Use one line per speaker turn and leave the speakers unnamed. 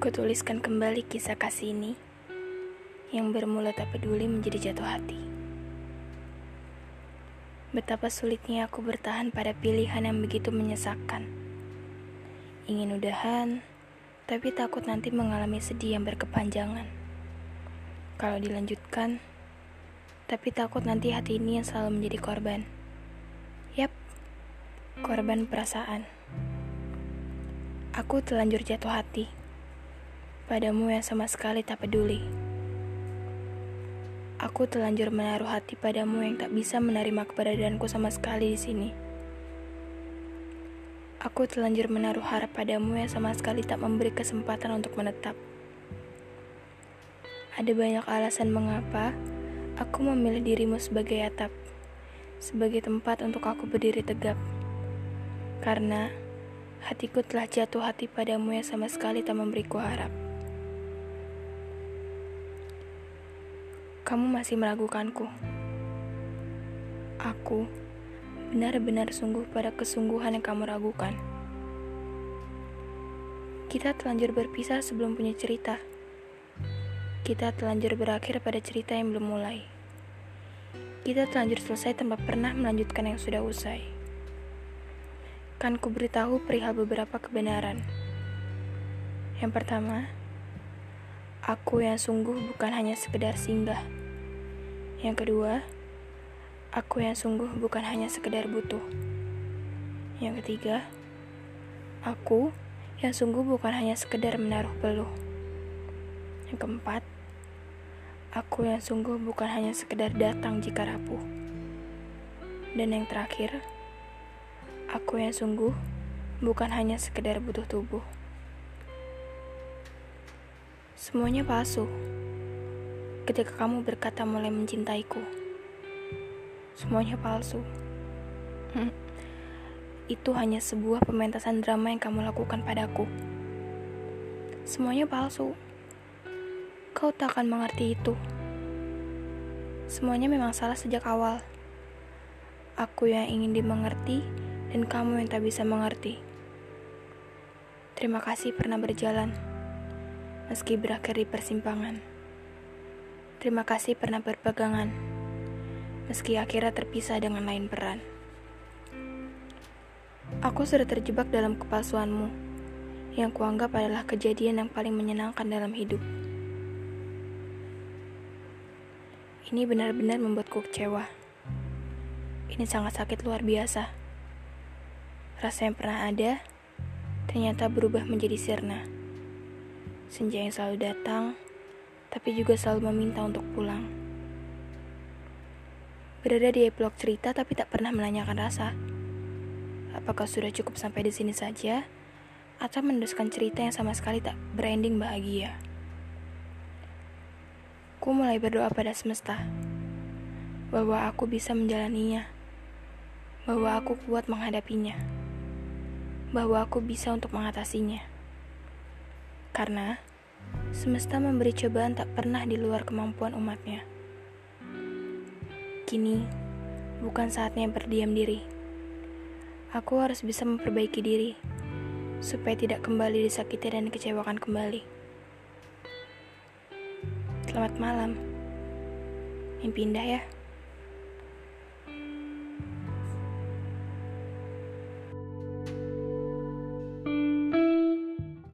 Kutuliskan kembali kisah kasih ini yang bermula tak peduli menjadi jatuh hati. Betapa sulitnya aku bertahan pada pilihan yang begitu menyesakkan. Ingin udahan, tapi takut nanti mengalami sedih yang berkepanjangan. Kalau dilanjutkan, tapi takut nanti hati ini yang selalu menjadi korban. Yap, korban perasaan. Aku telanjur jatuh hati padamu yang sama sekali tak peduli. Aku telanjur menaruh hati padamu yang tak bisa menerima keberadaanku sama sekali di sini. Aku telanjur menaruh harap padamu yang sama sekali tak memberi kesempatan untuk menetap. Ada banyak alasan mengapa aku memilih dirimu sebagai atap, sebagai tempat untuk aku berdiri tegap. Karena hatiku telah jatuh hati padamu yang sama sekali tak memberiku harap. Kamu masih meragukanku. Aku benar-benar sungguh pada kesungguhan yang kamu ragukan. Kita telanjur berpisah sebelum punya cerita. Kita telanjur berakhir pada cerita yang belum mulai. Kita telanjur selesai tanpa pernah melanjutkan yang sudah usai. Kan ku beritahu perihal beberapa kebenaran. Yang pertama, aku yang sungguh bukan hanya sekedar singgah yang kedua, aku yang sungguh bukan hanya sekedar butuh. Yang ketiga, aku yang sungguh bukan hanya sekedar menaruh peluh. Yang keempat, aku yang sungguh bukan hanya sekedar datang jika rapuh. Dan yang terakhir, aku yang sungguh bukan hanya sekedar butuh tubuh. Semuanya palsu ketika kamu berkata mulai mencintaiku. Semuanya palsu. Hmm. Itu hanya sebuah pementasan drama yang kamu lakukan padaku. Semuanya palsu. Kau tak akan mengerti itu. Semuanya memang salah sejak awal. Aku yang ingin dimengerti dan kamu yang tak bisa mengerti. Terima kasih pernah berjalan, meski berakhir di persimpangan. Terima kasih pernah berpegangan, meski akhirnya terpisah dengan lain peran. Aku sudah terjebak dalam kepalsuanmu, yang kuanggap adalah kejadian yang paling menyenangkan dalam hidup. Ini benar-benar membuatku kecewa. Ini sangat sakit luar biasa. Rasa yang pernah ada, ternyata berubah menjadi sirna. Senja yang selalu datang, tapi juga selalu meminta untuk pulang. Berada di epilog cerita tapi tak pernah menanyakan rasa. Apakah sudah cukup sampai di sini saja? Atau meneruskan cerita yang sama sekali tak berending bahagia? Ku mulai berdoa pada semesta bahwa aku bisa menjalaninya, bahwa aku kuat menghadapinya, bahwa aku bisa untuk mengatasinya. Karena Semesta memberi cobaan tak pernah di luar kemampuan umatnya. Kini, bukan saatnya berdiam diri. Aku harus bisa memperbaiki diri, supaya tidak kembali disakiti dan kecewakan kembali. Selamat malam. Mimpi indah ya.